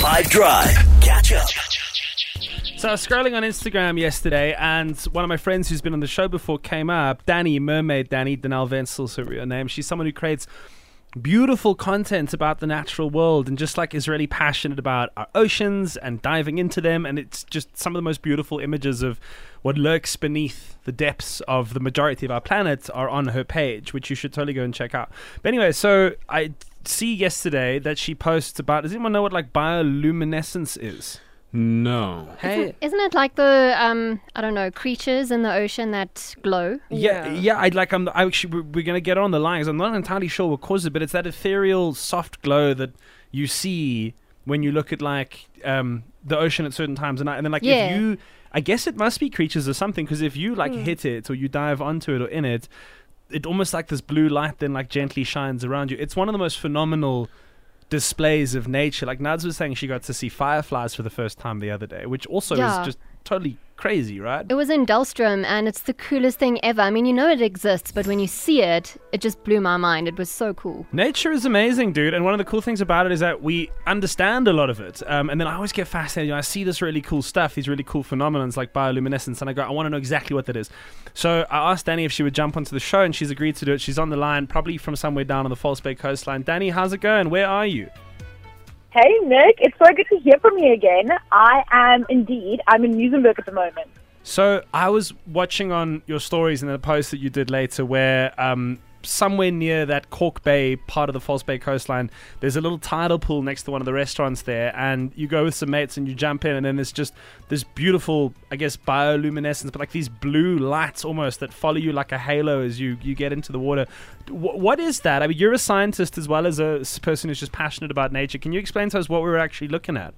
5 Drive. Catch up. So I was scrolling on Instagram yesterday, and one of my friends who's been on the show before came up. Danii, Mermaid Danii, Danel Wentzel's her real name. She's someone who creates beautiful content about the natural world and just like is really passionate about our oceans and diving into them and it's just some of the most beautiful images of what lurks beneath the depths of the majority of our planet are on her page which you should totally go and check out but anyway so i see yesterday that she posts about does anyone know what like bioluminescence is No. hey Isn't it like the um I don't know creatures in the ocean that glow? Yeah, yeah. I'd like. I'm. I actually, we're- we're gonna get on the lines. I'm not entirely sure what causes it, but it's that ethereal, soft glow that you see when you look at like um, the ocean at certain times, and, I, and then like Yeah. if you, I guess it must be creatures or something, because if you like hit it or you dive onto it or in it, it almost like this blue light then like gently shines around you. It's one of the most phenomenal displays of nature. Like Nads was saying, she got to see fireflies for the first time the other day, which also Yeah. is just totally crazy, right? It was in Delstrom and it's the coolest thing ever. I mean, you know it exists, but when you see it, it just blew my mind. It was so cool. Nature is amazing, dude. And one of the cool things about it is that we understand a lot of it. Um, and then I always get fascinated. You know, I see this really cool stuff, these really cool phenomenons like bioluminescence, and I go, I want to know exactly what that is. So I asked Danii if she would jump onto the show, and she's agreed to do it. She's on the line, probably from somewhere down on the False Bay coastline. Danii, how's it going? Where are you? Hey Nick, it's so good to hear from you again. I am indeed. I'm in Muizenberg at the moment. So I was watching on your stories and the post that you did later, where um, somewhere near that Kalk Bay part of the False Bay coastline, there's a little tidal pool next to one of the restaurants there, and you go with some mates and you jump in, and then there's just this beautiful, I guess, bioluminescence, but like these blue lights almost that follow you like a halo as you you get into the water. Wh- what is that? I mean, you're a scientist as well as a person who's just passionate about nature. Can you explain to us what we were actually looking at?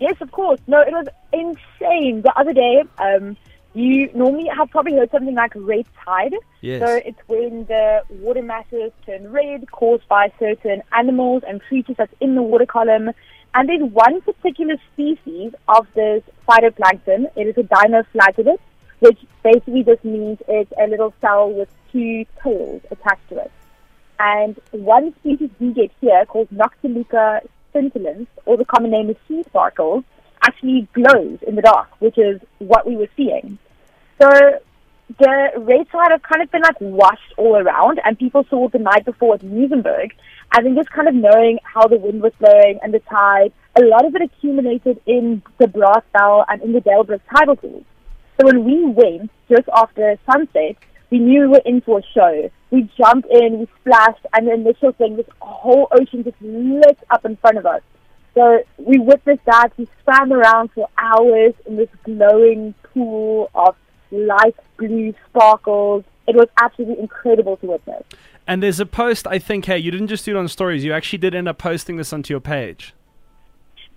Yes, of course. No, it was insane. The other day, um, you normally have probably heard something like red tide. Yes. So it's when the water masses turn red caused by certain animals and creatures that's in the water column. And there's one particular species of this phytoplankton. It is a dinoflagellate, which basically just means it's a little cell with two tails attached to it. And one species we get here called Noctiluca scintillans, or the common name is sea sparkles, actually glows in the dark, which is what we were seeing. So the red tide have kind of been like washed all around, and people saw the night before at Muizenberg, and then just kind of knowing how the wind was blowing and the tide, a lot of it accumulated in the Brass Bell and in the Dalebrook tidal pools. So when we went just after sunset, we knew we were in for a show. We jumped in, we splashed, and the initial thing, this whole ocean just lit up in front of us. So we witnessed that. We swam around for hours in this glowing pool of light blue sparkles. It was absolutely incredible to witness. And there's a post, I think, hey, you didn't just do it on stories, you actually did end up posting this onto your page.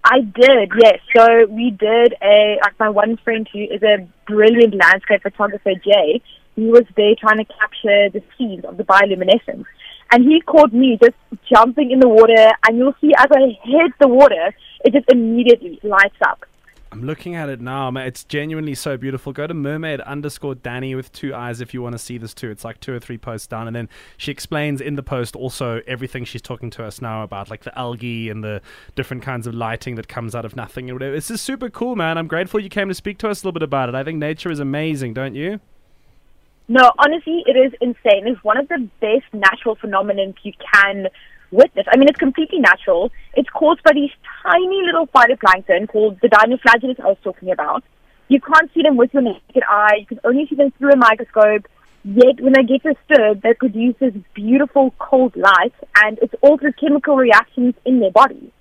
I did, yes. So we did a like my one friend who is a brilliant landscape photographer, Jay. He was there trying to capture the scenes of the bioluminescence, and he caught me just jumping in the water. And you'll see as I hit the water, it just immediately lights up. I'm looking at it now. It's genuinely so beautiful. Go to mermaid underscore Danii with two eyes if you want to see this too. It's like two or three posts down, and then she explains in the post also everything she's talking to us now about, like the algae and the different kinds of lighting that comes out of nothing and whatever. This is super cool, man. I'm grateful you came to speak to us a little bit about it. I think nature is amazing, don't you? No, honestly, it is insane. It's one of the best natural phenomena you can witness. I mean, it's completely natural. It's caused by these tiny little phytoplankton called the dinoflagellates I was talking about. You can't see them with your naked eye. You can only see them through a microscope. Yet, when they get disturbed, they produce this beautiful cold light, and it's all through chemical reactions in their body.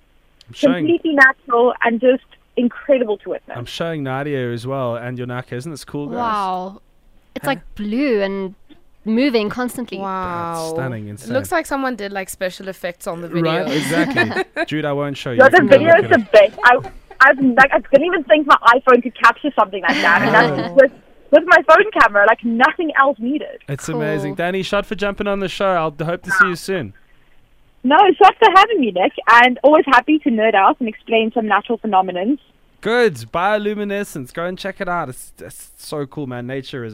Completely natural and just incredible to witness. I'm showing Nadia as well and Yonaka. Isn't this cool, guys? Wow. It's like blue and moving constantly. Wow. stunning, insane. It looks like someone did like special effects on the video. Right, exactly. Jude, I won't show you. Yo, You the video look is at the best. I, I, like, I couldn't even think my iPhone could capture something like that. And that's oh. with, with my phone camera, like nothing else needed. It's Cool. amazing. Danii, shot for jumping on the show. I'll hope to see you ah. soon. No, thanks for having me, Nick. And always happy to nerd out and explain some natural phenomena. Good. Bioluminescence. Go and check it out. It's, it's so cool, man. Nature is.